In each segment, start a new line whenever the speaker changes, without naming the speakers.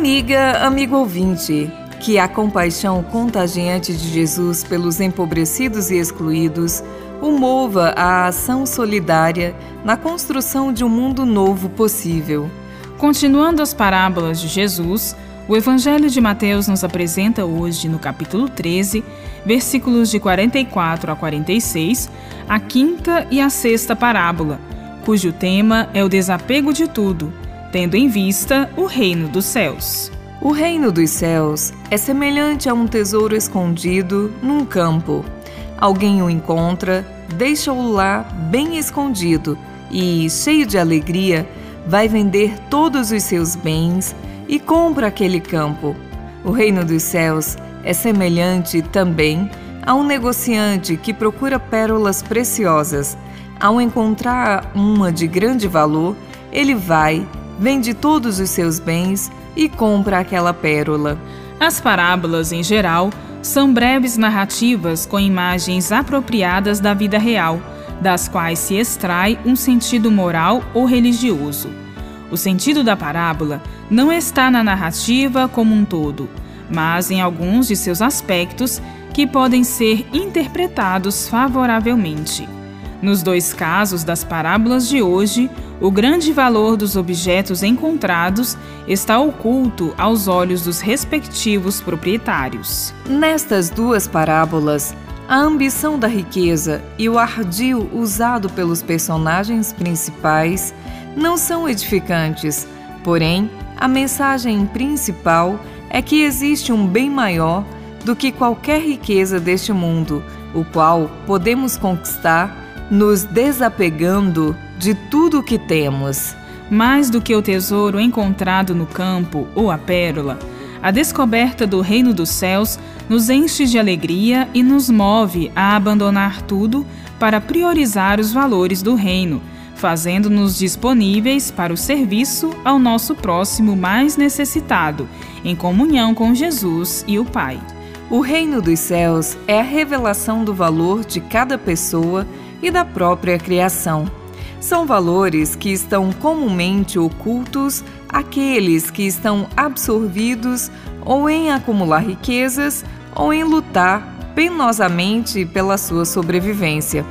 Amiga, amigo ouvinte, que a compaixão contagiante de Jesus pelos empobrecidos e excluídos o mova à ação solidária na construção de um mundo novo possível.
Continuando as parábolas de Jesus, o Evangelho de Mateus nos apresenta hoje, no capítulo 13, versículos de 44 a 46, a quinta e a sexta parábola, cujo tema é o desapego de tudo, tendo em vista o reino dos céus.
O reino dos céus é semelhante a um tesouro escondido num campo. Alguém o encontra, deixa-o lá bem escondido e, cheio de alegria, vai vender todos os seus bens e compra aquele campo. O reino dos céus é semelhante também a um negociante que procura pérolas preciosas. Ao encontrar uma de grande valor, ele vai, vende todos os seus bens e compra aquela pérola.
As parábolas, em geral, são breves narrativas com imagens apropriadas da vida real, das quais se extrai um sentido moral ou religioso. O sentido da parábola não está na narrativa como um todo, mas em alguns de seus aspectos que podem ser interpretados favoravelmente. Nos dois casos das parábolas de hoje, o grande valor dos objetos encontrados está oculto aos olhos dos respectivos proprietários.
Nestas duas parábolas, a ambição da riqueza e o ardil usado pelos personagens principais não são edificantes, porém, a mensagem principal é que existe um bem maior do que qualquer riqueza deste mundo, o qual podemos conquistar nos desapegando de tudo o que temos.
Mais do que o tesouro encontrado no campo ou a pérola, a descoberta do reino dos céus nos enche de alegria e nos move a abandonar tudo para priorizar os valores do reino, fazendo-nos disponíveis para o serviço ao nosso próximo mais necessitado, em comunhão com Jesus e o Pai.
O reino dos céus é a revelação do valor de cada pessoa e da própria criação. São valores que estão comumente ocultos àqueles que estão absorvidos ou em acumular riquezas ou em lutar penosamente pela sua sobrevivência.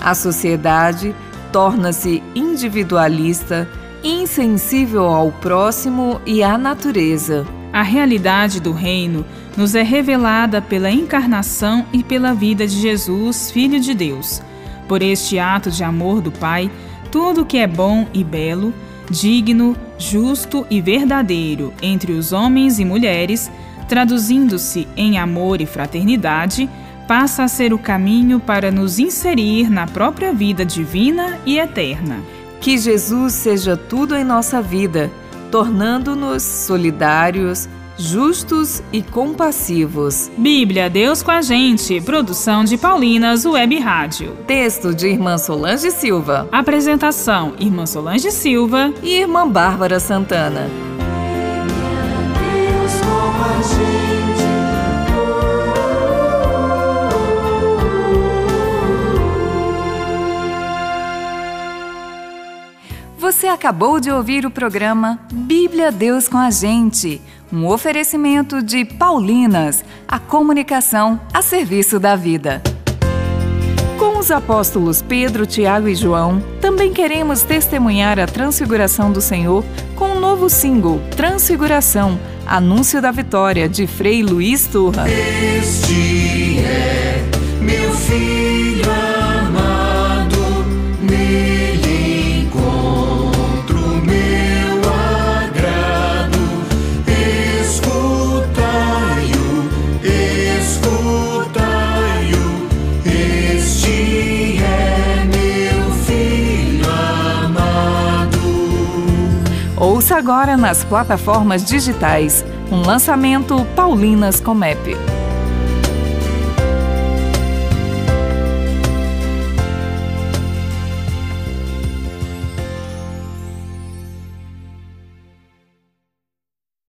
A sociedade torna-se individualista, insensível ao próximo e à natureza.
A realidade do reino nos é revelada pela encarnação e pela vida de Jesus, Filho de Deus. Por este ato de amor do Pai, tudo que é bom e belo, digno, justo e verdadeiro entre os homens e mulheres, traduzindo-se em amor e fraternidade, passa a ser o caminho para nos inserir na própria vida divina e eterna.
Que Jesus seja tudo em nossa vida, tornando-nos solidários, justos e compassivos.
Bíblia, Deus com a gente. Produção de Paulinas Web Rádio.
Texto de Irmã Solange Silva.
Apresentação: Irmã Solange Silva
e Irmã Bárbara Santana.
Deus com a gente.
Você acabou de ouvir o programa Bíblia Deus com a gente um oferecimento de Paulinas, a comunicação a serviço da vida. Com os apóstolos Pedro, Tiago e João, também queremos testemunhar a transfiguração do Senhor com um novo single, Transfiguração, Anúncio da Vitória, de Frei Luiz Turra.
Este é meu filho
Ouça agora nas plataformas digitais um lançamento Paulinas Comep.